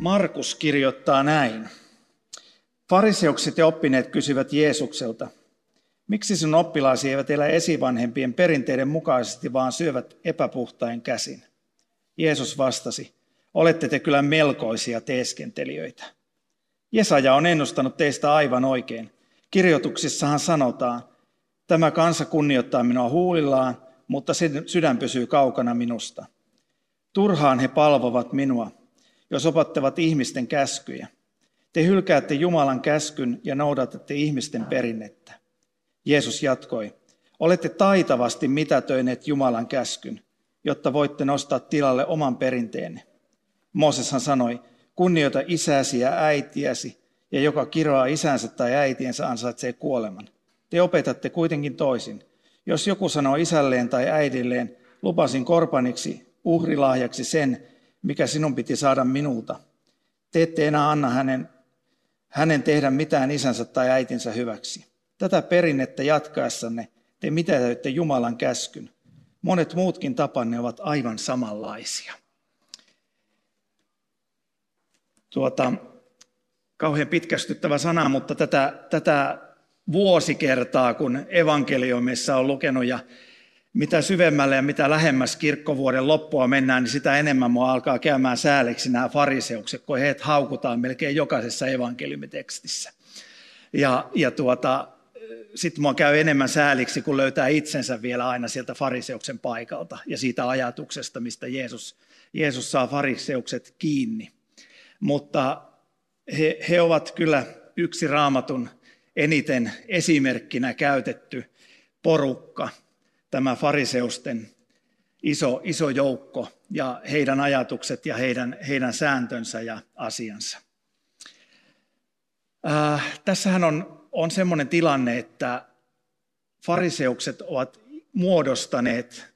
Markus kirjoittaa näin. Fariseukset ja oppineet kysyvät Jeesukselta, miksi sinun oppilaasi eivät elä esivanhempien perinteiden mukaisesti, vaan syövät epäpuhtain käsin? Jeesus vastasi, olette te kyllä melkoisia teeskentelijöitä. Jesaja on ennustanut teistä aivan oikein. Kirjoituksissahan sanotaan, tämä kansa kunnioittaa minua huulillaan, mutta sydän pysyy kaukana minusta. Turhaan he palvovat minua, jos opattavat ihmisten käskyjä. Te hylkäätte Jumalan käskyn ja noudatatte ihmisten perinnettä. Jeesus jatkoi, olette taitavasti mitätöineet Jumalan käskyn, jotta voitte nostaa tilalle oman perinteenne. Mooseshan sanoi, kunnioita isäsi ja äitiäsi, ja joka kiroaa isänsä tai äitiensä ansaitsee kuoleman. Te opetatte kuitenkin toisin. Jos joku sanoo isälleen tai äidilleen, lupasin korpaniksi, uhrilahjaksi sen, mikä sinun piti saada minulta. Te ette enää anna hänen, hänen tehdä mitään isänsä tai äitinsä hyväksi. Tätä perinnettä jatkaessanne te mitätöitte Jumalan käskyn. Monet muutkin tapanne ovat aivan samanlaisia. Tuota, kauhean pitkästyttävä sana, mutta tätä, tätä vuosikertaa, kun evankeliumissa on lukenut ja mitä syvemmälle ja mitä lähemmäs kirkkovuoden loppua mennään, niin sitä enemmän mua alkaa käymään sääliksi nämä fariseukset, kun heitä haukutaan melkein jokaisessa evankeliumitekstissä. Ja, ja tuota, sitten mua käy enemmän sääliksi, kun löytää itsensä vielä aina sieltä fariseuksen paikalta ja siitä ajatuksesta, mistä Jeesus, Jeesus saa fariseukset kiinni. Mutta he, he ovat kyllä yksi raamatun eniten esimerkkinä käytetty porukka – tämä fariseusten iso, iso joukko ja heidän ajatukset ja heidän, heidän sääntönsä ja asiansa. Äh, tässähän on, on sellainen tilanne, että fariseukset ovat muodostaneet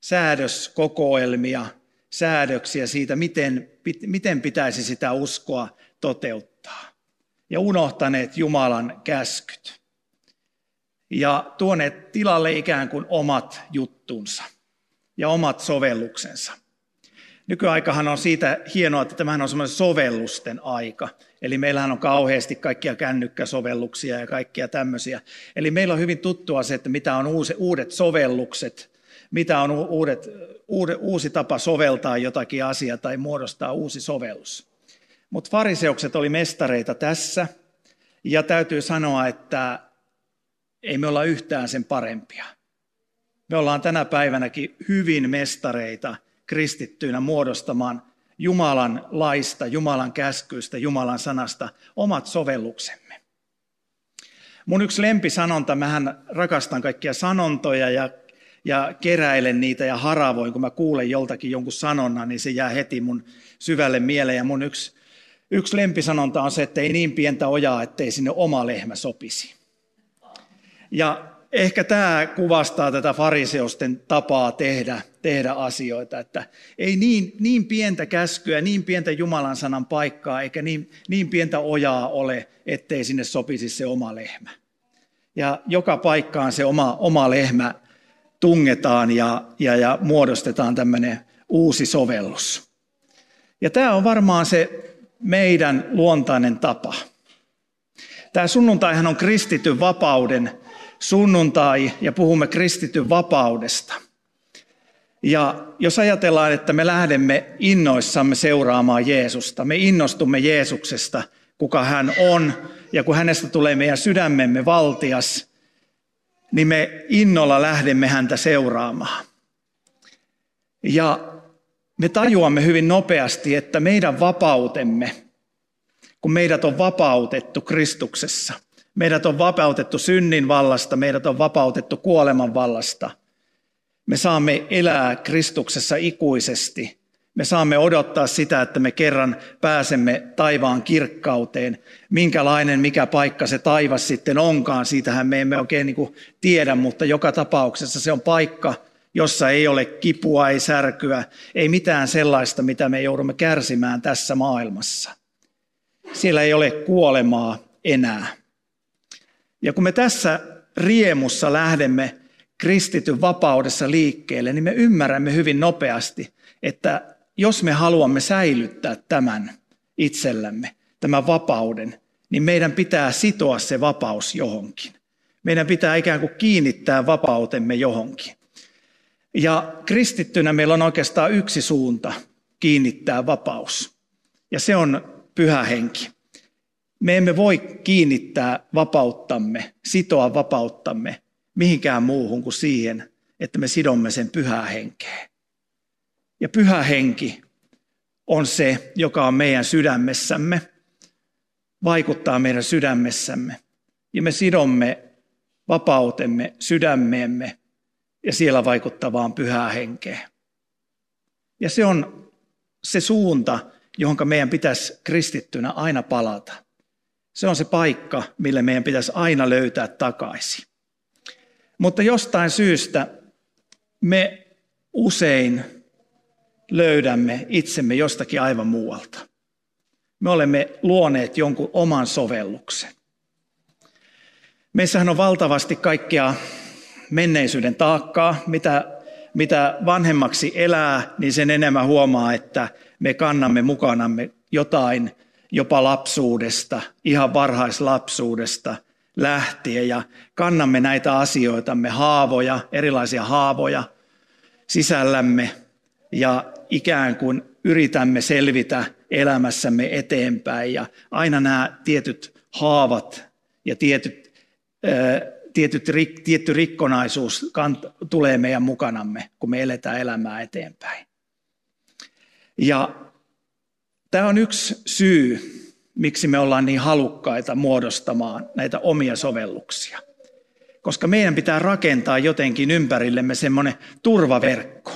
säädöskokoelmia, säädöksiä siitä, miten, miten pitäisi sitä uskoa toteuttaa. Ja unohtaneet Jumalan käskyt ja tuoneet tilalle ikään kuin omat juttunsa ja omat sovelluksensa. Nykyaikahan on siitä hienoa, että tämähän on semmoinen sovellusten aika. Eli meillähän on kauheasti kaikkia kännykkäsovelluksia ja kaikkia tämmöisiä. Eli meillä on hyvin tuttua se, että mitä on uusi, uudet sovellukset, mitä on uudet, uude, uusi tapa soveltaa jotakin asiaa tai muodostaa uusi sovellus. Mutta fariseukset oli mestareita tässä, ja täytyy sanoa, että ei me olla yhtään sen parempia. Me ollaan tänä päivänäkin hyvin mestareita kristittyinä muodostamaan Jumalan laista, Jumalan käskyistä, Jumalan sanasta omat sovelluksemme. Mun yksi lempisanonta, mähän rakastan kaikkia sanontoja ja, ja keräilen niitä ja haravoin, kun mä kuulen joltakin jonkun sanonnan, niin se jää heti mun syvälle mieleen. Ja mun yksi, yksi lempisanonta on se, että ei niin pientä ojaa, ettei sinne oma lehmä sopisi. Ja ehkä tämä kuvastaa tätä fariseusten tapaa tehdä, tehdä asioita, että ei niin, niin pientä käskyä, niin pientä Jumalan sanan paikkaa, eikä niin, niin pientä ojaa ole, ettei sinne sopisi se oma lehmä. Ja joka paikkaan se oma, oma lehmä tungetaan ja, ja, ja muodostetaan tämmöinen uusi sovellus. Ja tämä on varmaan se meidän luontainen tapa. Tämä sunnuntaihan on kristityn vapauden sunnuntai ja puhumme kristityn vapaudesta. Ja jos ajatellaan, että me lähdemme innoissamme seuraamaan Jeesusta, me innostumme Jeesuksesta, kuka hän on, ja kun hänestä tulee meidän sydämemme valtias, niin me innolla lähdemme häntä seuraamaan. Ja me tajuamme hyvin nopeasti, että meidän vapautemme, kun meidät on vapautettu Kristuksessa, Meidät on vapautettu synnin vallasta, meidät on vapautettu kuoleman vallasta. Me saamme elää Kristuksessa ikuisesti Me saamme odottaa sitä, että me kerran pääsemme taivaan kirkkauteen. Minkälainen, mikä paikka se taivas sitten onkaan, siitähän me emme oikein niin tiedä, mutta joka tapauksessa se on paikka, jossa ei ole kipua, ei särkyä, ei mitään sellaista, mitä me joudumme kärsimään tässä maailmassa. Siellä ei ole kuolemaa enää. Ja kun me tässä riemussa lähdemme kristityn vapaudessa liikkeelle, niin me ymmärrämme hyvin nopeasti, että jos me haluamme säilyttää tämän itsellämme, tämän vapauden, niin meidän pitää sitoa se vapaus johonkin. Meidän pitää ikään kuin kiinnittää vapautemme johonkin. Ja kristittynä meillä on oikeastaan yksi suunta kiinnittää vapaus. Ja se on pyhä henki. Me emme voi kiinnittää vapauttamme, sitoa vapauttamme mihinkään muuhun kuin siihen, että me sidomme sen pyhää henkeen. Ja pyhä henki on se, joka on meidän sydämessämme, vaikuttaa meidän sydämessämme. Ja me sidomme vapautemme sydämeemme ja siellä vaikuttavaan pyhää henkeen. Ja se on se suunta, johon meidän pitäisi kristittynä aina palata. Se on se paikka, mille meidän pitäisi aina löytää takaisin. Mutta jostain syystä me usein löydämme itsemme jostakin aivan muualta. Me olemme luoneet jonkun oman sovelluksen. Meissähän on valtavasti kaikkea menneisyyden taakkaa, mitä, mitä vanhemmaksi elää, niin sen enemmän huomaa, että me kannamme mukanamme jotain jopa lapsuudesta, ihan varhaislapsuudesta lähtien ja kannamme näitä asioitamme, haavoja, erilaisia haavoja sisällämme ja ikään kuin yritämme selvitä elämässämme eteenpäin ja aina nämä tietyt haavat ja tietyt, ää, tietyt, tietty rikkonaisuus kant, tulee meidän mukanamme, kun me eletään elämää eteenpäin. Ja tämä on yksi syy, miksi me ollaan niin halukkaita muodostamaan näitä omia sovelluksia. Koska meidän pitää rakentaa jotenkin ympärillemme semmoinen turvaverkko.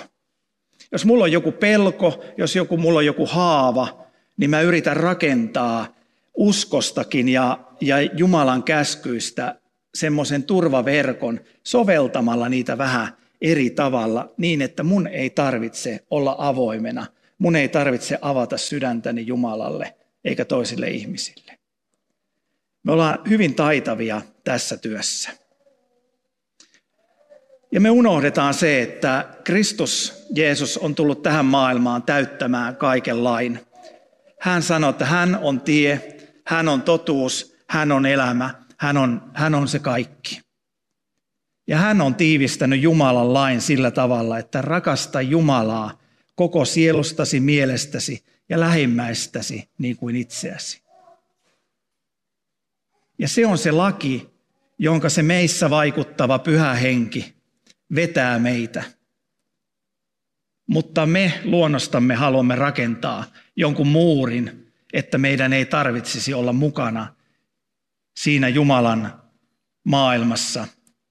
Jos mulla on joku pelko, jos joku, mulla on joku haava, niin mä yritän rakentaa uskostakin ja, ja Jumalan käskyistä semmoisen turvaverkon soveltamalla niitä vähän eri tavalla niin, että mun ei tarvitse olla avoimena. Mun ei tarvitse avata sydäntäni Jumalalle eikä toisille ihmisille. Me ollaan hyvin taitavia tässä työssä. Ja me unohdetaan se, että Kristus, Jeesus, on tullut tähän maailmaan täyttämään kaiken lain. Hän sanoi, että hän on tie, hän on totuus, hän on elämä, hän on, hän on se kaikki. Ja hän on tiivistänyt Jumalan lain sillä tavalla, että rakasta Jumalaa koko sielustasi, mielestäsi ja lähimmäistäsi niin kuin itseäsi. Ja se on se laki, jonka se meissä vaikuttava pyhä henki vetää meitä. Mutta me luonnostamme haluamme rakentaa jonkun muurin, että meidän ei tarvitsisi olla mukana siinä Jumalan maailmassa,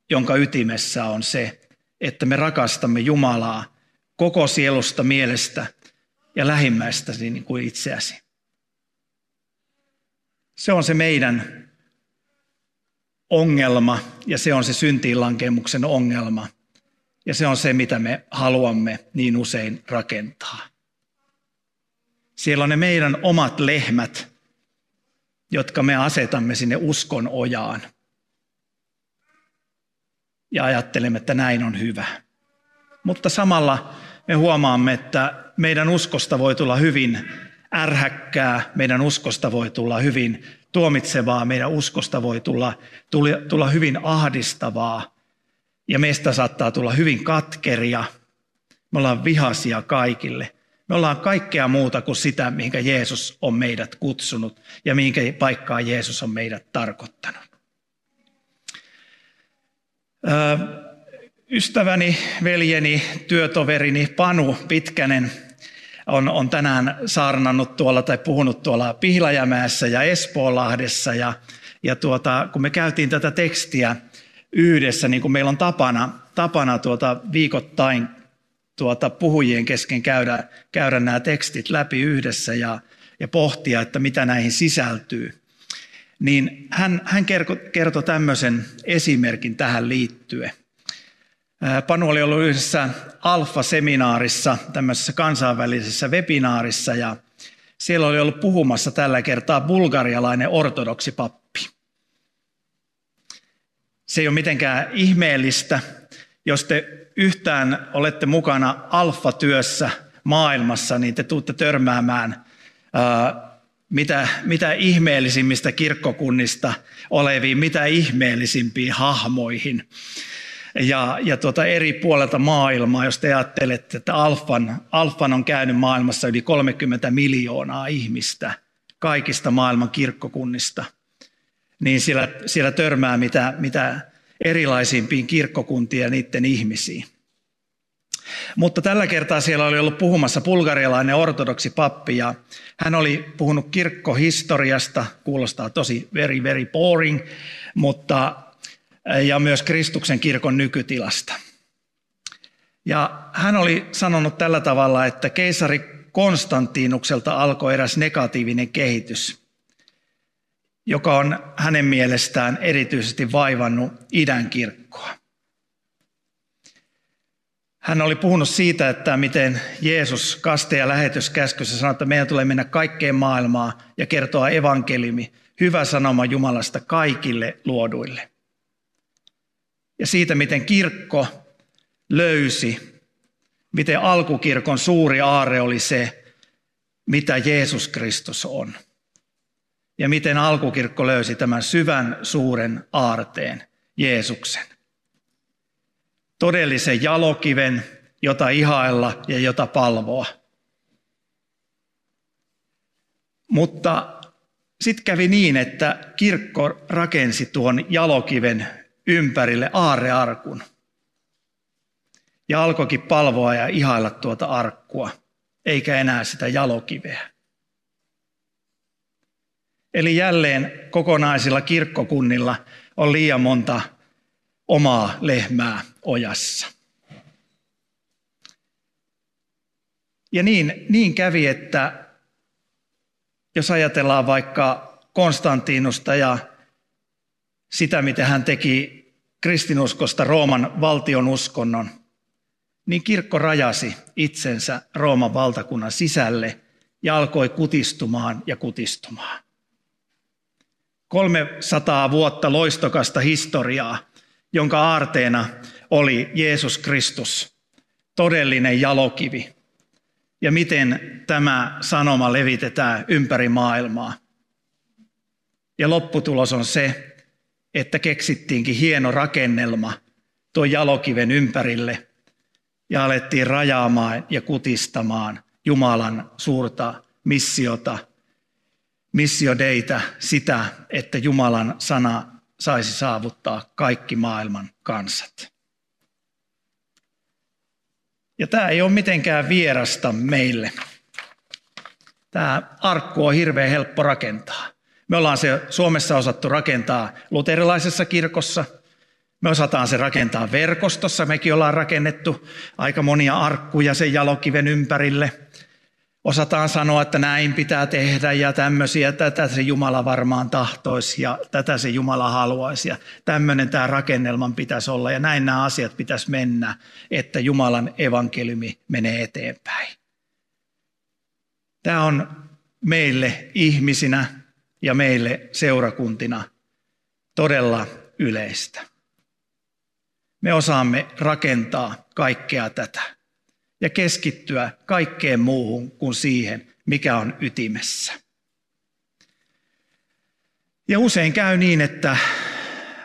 jonka ytimessä on se, että me rakastamme Jumalaa koko sielusta, mielestä ja lähimmäistäsi niin kuin itseäsi. Se on se meidän ongelma ja se on se syntiinlankemuksen ongelma. Ja se on se, mitä me haluamme niin usein rakentaa. Siellä on ne meidän omat lehmät, jotka me asetamme sinne uskon ojaan. Ja ajattelemme, että näin on hyvä. Mutta samalla me huomaamme, että meidän uskosta voi tulla hyvin ärhäkkää, meidän uskosta voi tulla hyvin tuomitsevaa, meidän uskosta voi tulla, tulla, tulla hyvin ahdistavaa ja meistä saattaa tulla hyvin katkeria. Me ollaan vihasia kaikille. Me ollaan kaikkea muuta kuin sitä, mihinkä Jeesus on meidät kutsunut ja mihinkä paikkaa Jeesus on meidät tarkoittanut. Ystäväni, veljeni, työtoverini Panu Pitkänen on, on tänään saarnannut tuolla tai puhunut tuolla Pihlajämäessä ja Espoolahdessa. Ja, ja tuota, kun me käytiin tätä tekstiä yhdessä, niin kuin meillä on tapana, tapana tuota viikoittain tuota, puhujien kesken käydä, käydä nämä tekstit läpi yhdessä ja, ja pohtia, että mitä näihin sisältyy. Niin hän, hän kertoi tämmöisen esimerkin tähän liittyen. Panu oli ollut yhdessä Alfa-seminaarissa, tämmöisessä kansainvälisessä webinaarissa, ja siellä oli ollut puhumassa tällä kertaa bulgarialainen ortodoksipappi. Se ei ole mitenkään ihmeellistä, jos te yhtään olette mukana alfa-työssä maailmassa, niin te tuutte törmäämään mitä, mitä ihmeellisimmistä kirkkokunnista oleviin, mitä ihmeellisimpiin hahmoihin. Ja, ja tuota eri puolelta maailmaa, jos te ajattelette, että Alfan, Alfan on käynyt maailmassa yli 30 miljoonaa ihmistä kaikista maailman kirkkokunnista, niin siellä, siellä törmää mitä, mitä erilaisimpiin kirkkokuntiin ja niiden ihmisiin. Mutta tällä kertaa siellä oli ollut puhumassa bulgarialainen ortodoksi pappi ja hän oli puhunut kirkkohistoriasta, kuulostaa tosi very very boring, mutta ja myös Kristuksen kirkon nykytilasta. Ja hän oli sanonut tällä tavalla, että keisari Konstantinukselta alkoi eräs negatiivinen kehitys, joka on hänen mielestään erityisesti vaivannut idän kirkkoa. Hän oli puhunut siitä, että miten Jeesus kaste- ja lähetyskäskyssä sanoi, että meidän tulee mennä kaikkeen maailmaan ja kertoa evankeliumi, hyvä sanoma Jumalasta kaikille luoduille. Ja siitä, miten kirkko löysi, miten alkukirkon suuri aare oli se, mitä Jeesus Kristus on. Ja miten alkukirkko löysi tämän syvän suuren aarteen, Jeesuksen todellisen jalokiven, jota ihailla ja jota palvoa. Mutta sitten kävi niin, että kirkko rakensi tuon jalokiven ympärille aarearkun. Ja alkoikin palvoa ja ihailla tuota arkkua, eikä enää sitä jalokiveä. Eli jälleen kokonaisilla kirkkokunnilla on liian monta omaa lehmää ojassa. Ja niin, niin kävi, että jos ajatellaan vaikka Konstantinusta ja sitä, mitä hän teki kristinuskosta Rooman valtion uskonnon, niin kirkko rajasi itsensä Rooman valtakunnan sisälle ja alkoi kutistumaan ja kutistumaan. 300 vuotta loistokasta historiaa jonka aarteena oli Jeesus Kristus, todellinen jalokivi. Ja miten tämä sanoma levitetään ympäri maailmaa. Ja lopputulos on se, että keksittiinkin hieno rakennelma tuo jalokiven ympärille ja alettiin rajaamaan ja kutistamaan Jumalan suurta missiota, missiodeitä, sitä, että Jumalan sana saisi saavuttaa kaikki maailman kansat. Ja tämä ei ole mitenkään vierasta meille. Tämä arkku on hirveän helppo rakentaa. Me ollaan se Suomessa osattu rakentaa luterilaisessa kirkossa. Me osataan se rakentaa verkostossa. Mekin ollaan rakennettu aika monia arkkuja sen jalokiven ympärille – osataan sanoa, että näin pitää tehdä ja tämmöisiä, tätä se Jumala varmaan tahtoisi ja tätä se Jumala haluaisi ja tämmöinen tämä rakennelman pitäisi olla ja näin nämä asiat pitäisi mennä, että Jumalan evankeliumi menee eteenpäin. Tämä on meille ihmisinä ja meille seurakuntina todella yleistä. Me osaamme rakentaa kaikkea tätä ja keskittyä kaikkeen muuhun kuin siihen, mikä on ytimessä. Ja usein käy niin, että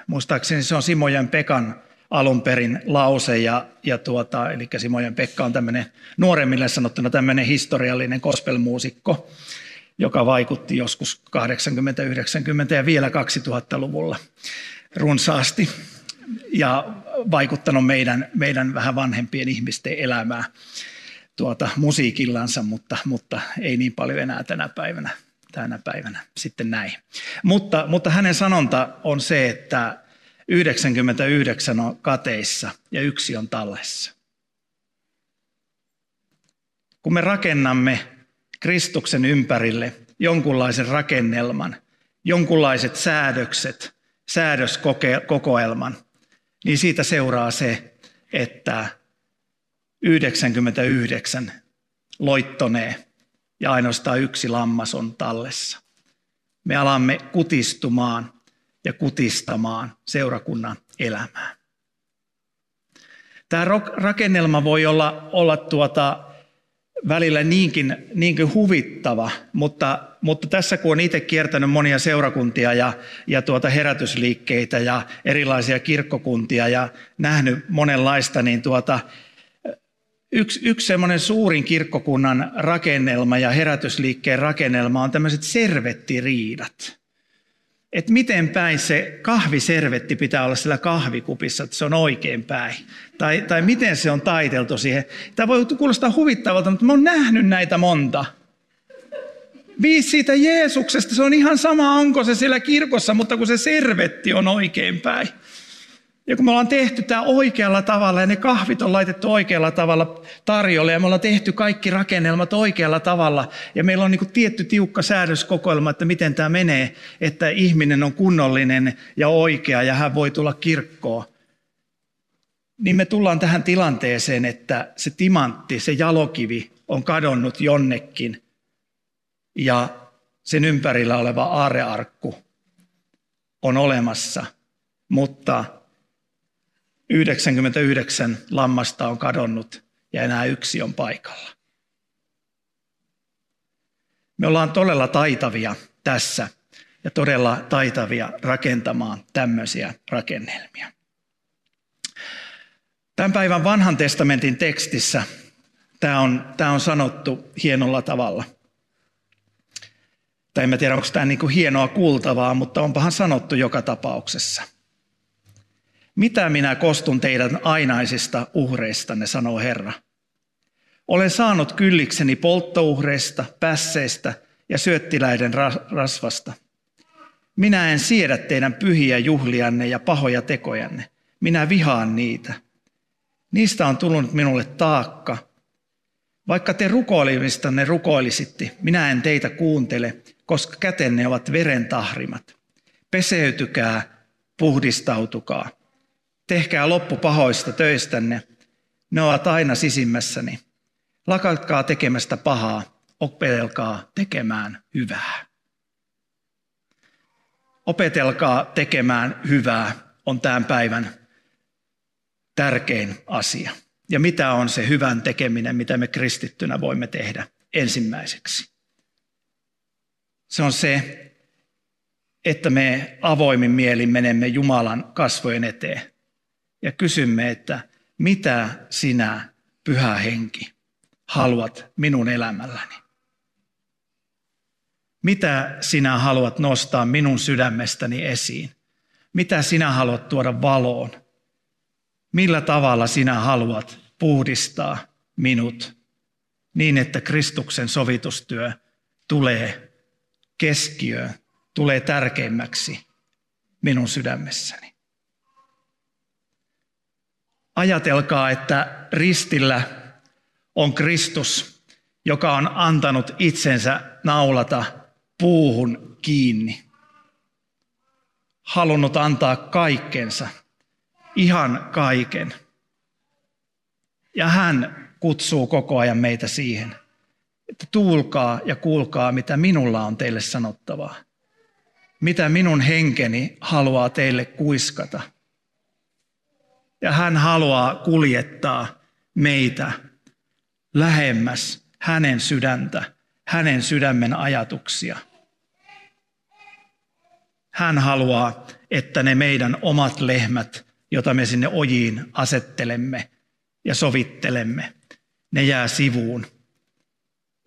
muistaakseni se on Simojen Pekan alun perin lause, ja, ja tuota, eli Simojen Pekka on tämmöinen nuoremmille sanottuna tämmöinen historiallinen gospelmuusikko, joka vaikutti joskus 80-, 90- ja vielä 2000-luvulla runsaasti ja vaikuttanut meidän, meidän vähän vanhempien ihmisten elämää tuota, musiikillansa, mutta, mutta ei niin paljon enää tänä päivänä, tänä päivänä sitten näin. Mutta, mutta hänen sanonta on se, että 99 on kateissa ja yksi on tallessa. kun me rakennamme Kristuksen ympärille jonkunlaisen rakennelman, jonkunlaiset säädökset, säädöskokoelman, niin siitä seuraa se, että 99 loittonee ja ainoastaan yksi lammas on tallessa. Me alamme kutistumaan ja kutistamaan seurakunnan elämää. Tämä rakennelma voi olla, olla tuota, välillä niinkin, niinkin huvittava, mutta, mutta tässä kun on itse kiertänyt monia seurakuntia ja, ja tuota herätysliikkeitä ja erilaisia kirkkokuntia ja nähnyt monenlaista, niin tuota, yksi, yksi semmoinen suurin kirkkokunnan rakennelma ja herätysliikkeen rakennelma on tämmöiset servettiriidat että miten päin se kahviservetti pitää olla sillä kahvikupissa, että se on oikein päin. Tai, tai miten se on taiteltu siihen. Tämä voi kuulostaa huvittavalta, mutta mä oon nähnyt näitä monta. Viisi siitä Jeesuksesta, se on ihan sama, onko se siellä kirkossa, mutta kun se servetti on oikein päin. Ja kun me ollaan tehty tämä oikealla tavalla ja ne kahvit on laitettu oikealla tavalla tarjolle ja me ollaan tehty kaikki rakennelmat oikealla tavalla ja meillä on niin kuin tietty tiukka säädöskokoelma, että miten tämä menee, että ihminen on kunnollinen ja oikea ja hän voi tulla kirkkoon. Niin me tullaan tähän tilanteeseen, että se timantti, se jalokivi on kadonnut jonnekin ja sen ympärillä oleva aarearkku on olemassa, mutta 99 lammasta on kadonnut ja enää yksi on paikalla. Me ollaan todella taitavia tässä ja todella taitavia rakentamaan tämmöisiä rakennelmia. Tämän päivän vanhan testamentin tekstissä tämä on, tämä on sanottu hienolla tavalla. Tai en tiedä, onko tämä niin kuin hienoa kuultavaa, mutta onpahan sanottu joka tapauksessa. Mitä minä kostun teidän ainaisista uhreistanne, sanoo Herra. Olen saanut kyllikseni polttouhreista, pässeistä ja syöttiläiden rasvasta. Minä en siedä teidän pyhiä juhlianne ja pahoja tekojanne. Minä vihaan niitä. Niistä on tullut minulle taakka. Vaikka te rukoilimistanne rukoilisitte, minä en teitä kuuntele, koska kätenne ovat veren tahrimat. Peseytykää, puhdistautukaa. Tehkää loppu pahoista töistänne. Ne ovat aina sisimmässäni. Lakatkaa tekemästä pahaa. Opetelkaa tekemään hyvää. Opetelkaa tekemään hyvää on tämän päivän tärkein asia. Ja mitä on se hyvän tekeminen, mitä me kristittynä voimme tehdä ensimmäiseksi? Se on se, että me avoimin mielin menemme Jumalan kasvojen eteen ja kysymme, että mitä sinä, pyhä henki, haluat minun elämälläni? Mitä sinä haluat nostaa minun sydämestäni esiin? Mitä sinä haluat tuoda valoon? Millä tavalla sinä haluat puhdistaa minut niin, että Kristuksen sovitustyö tulee keskiöön, tulee tärkeimmäksi minun sydämessäni? Ajatelkaa, että ristillä on Kristus, joka on antanut itsensä naulata puuhun kiinni. Halunnut antaa kaikkensa, ihan kaiken. Ja hän kutsuu koko ajan meitä siihen, että tuulkaa ja kuulkaa, mitä minulla on teille sanottavaa. Mitä minun henkeni haluaa teille kuiskata – ja hän haluaa kuljettaa meitä lähemmäs hänen sydäntä, hänen sydämen ajatuksia. Hän haluaa, että ne meidän omat lehmät, jota me sinne ojiin asettelemme ja sovittelemme, ne jää sivuun.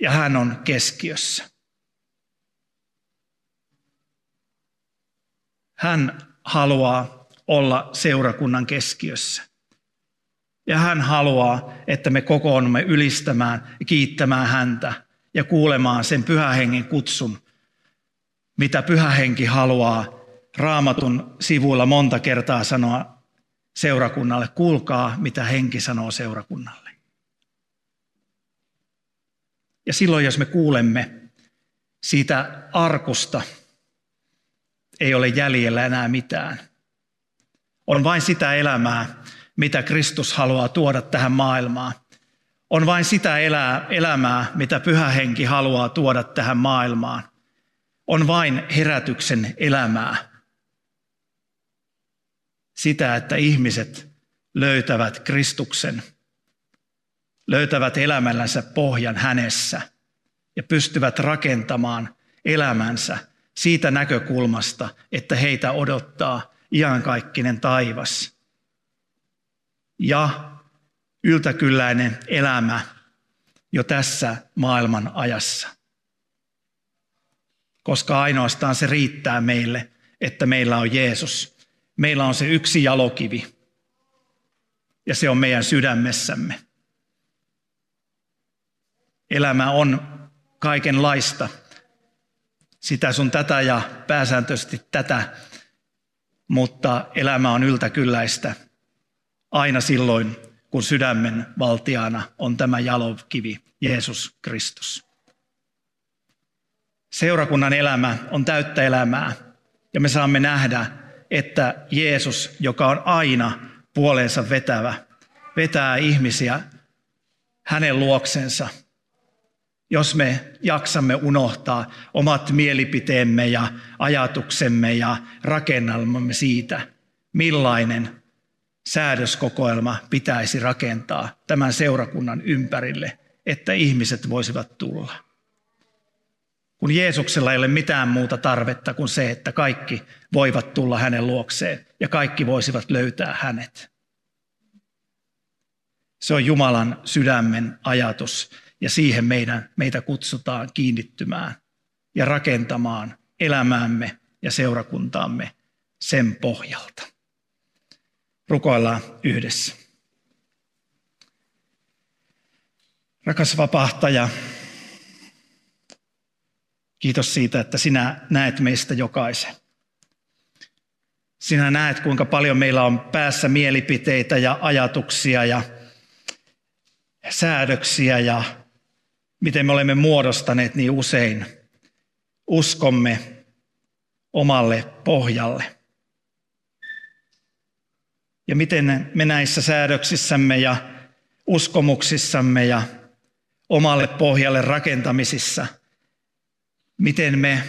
Ja hän on keskiössä. Hän haluaa olla seurakunnan keskiössä. Ja hän haluaa, että me kokoonnumme ylistämään ja kiittämään häntä ja kuulemaan sen pyhähengen kutsun, mitä pyhähenki haluaa raamatun sivuilla monta kertaa sanoa seurakunnalle. Kuulkaa, mitä henki sanoo seurakunnalle. Ja silloin, jos me kuulemme siitä arkusta, ei ole jäljellä enää mitään. On vain sitä elämää, mitä Kristus haluaa tuoda tähän maailmaan. On vain sitä elää, elämää, mitä pyhä henki haluaa tuoda tähän maailmaan. On vain herätyksen elämää. Sitä, että ihmiset löytävät Kristuksen, löytävät elämällänsä pohjan hänessä ja pystyvät rakentamaan elämänsä siitä näkökulmasta, että heitä odottaa iankaikkinen taivas. Ja yltäkylläinen elämä jo tässä maailman ajassa. Koska ainoastaan se riittää meille, että meillä on Jeesus. Meillä on se yksi jalokivi, ja se on meidän sydämessämme. Elämä on kaikenlaista, sitä sun tätä ja pääsääntöisesti tätä, mutta elämä on yltäkylläistä. Aina silloin, kun sydämen valtiana on tämä jalokivi, Jeesus Kristus. Seurakunnan elämä on täyttä elämää. Ja me saamme nähdä, että Jeesus, joka on aina puoleensa vetävä, vetää ihmisiä hänen luoksensa – jos me jaksamme unohtaa omat mielipiteemme ja ajatuksemme ja rakennelmamme siitä, millainen säädöskokoelma pitäisi rakentaa tämän seurakunnan ympärille, että ihmiset voisivat tulla. Kun Jeesuksella ei ole mitään muuta tarvetta kuin se, että kaikki voivat tulla hänen luokseen ja kaikki voisivat löytää hänet. Se on Jumalan sydämen ajatus ja siihen meidän, meitä kutsutaan kiinnittymään ja rakentamaan elämäämme ja seurakuntaamme sen pohjalta. Rukoillaan yhdessä. Rakas vapahtaja, kiitos siitä, että sinä näet meistä jokaisen. Sinä näet, kuinka paljon meillä on päässä mielipiteitä ja ajatuksia ja säädöksiä ja miten me olemme muodostaneet niin usein uskomme omalle pohjalle. Ja miten me näissä säädöksissämme ja uskomuksissamme ja omalle pohjalle rakentamisissa, miten me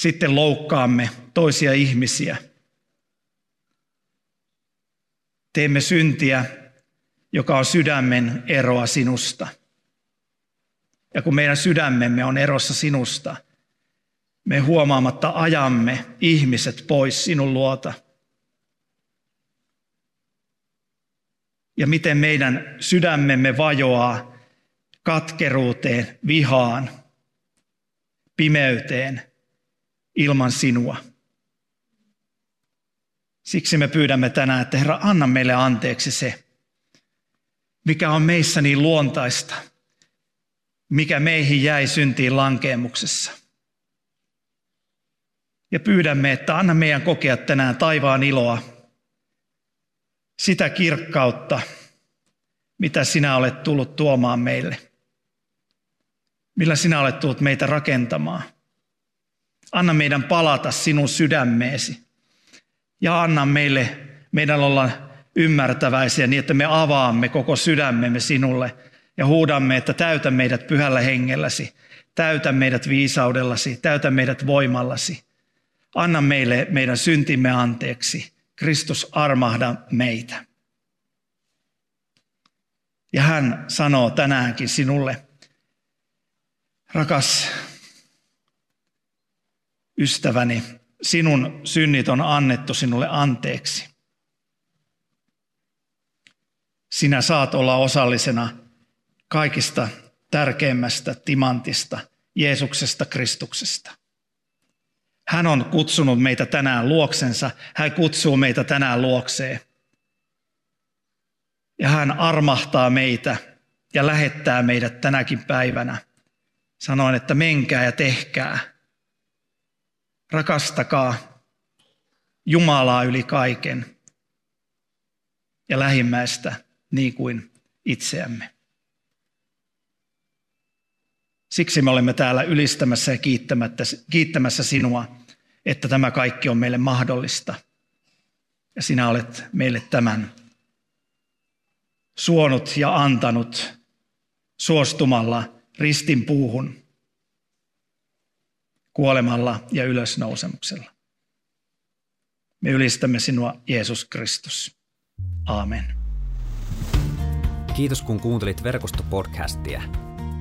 sitten loukkaamme toisia ihmisiä. Teemme syntiä, joka on sydämen eroa sinusta – ja kun meidän sydämemme on erossa sinusta, me huomaamatta ajamme ihmiset pois sinun luota. Ja miten meidän sydämemme vajoaa katkeruuteen, vihaan, pimeyteen ilman sinua. Siksi me pyydämme tänään, että Herra, anna meille anteeksi se, mikä on meissä niin luontaista – mikä meihin jäi syntiin lankeemuksessa. Ja pyydämme, että anna meidän kokea tänään taivaan iloa, sitä kirkkautta, mitä sinä olet tullut tuomaan meille. Millä sinä olet tullut meitä rakentamaan. Anna meidän palata sinun sydämeesi. Ja anna meille, meidän olla ymmärtäväisiä niin, että me avaamme koko sydämemme sinulle – ja huudamme, että täytä meidät pyhällä hengelläsi, täytä meidät viisaudellasi, täytä meidät voimallasi. Anna meille meidän syntimme anteeksi. Kristus armahda meitä. Ja hän sanoo tänäänkin sinulle, rakas ystäväni, sinun synnit on annettu sinulle anteeksi. Sinä saat olla osallisena kaikista tärkeimmästä timantista, Jeesuksesta Kristuksesta. Hän on kutsunut meitä tänään luoksensa. Hän kutsuu meitä tänään luokseen. Ja hän armahtaa meitä ja lähettää meidät tänäkin päivänä. Sanoin, että menkää ja tehkää. Rakastakaa Jumalaa yli kaiken ja lähimmäistä niin kuin itseämme. Siksi me olemme täällä ylistämässä ja kiittämässä sinua, että tämä kaikki on meille mahdollista. Ja sinä olet meille tämän suonut ja antanut suostumalla ristin puuhun, kuolemalla ja ylösnousemuksella. Me ylistämme sinua, Jeesus Kristus. Amen. Kiitos kun kuuntelit verkostopodcastia.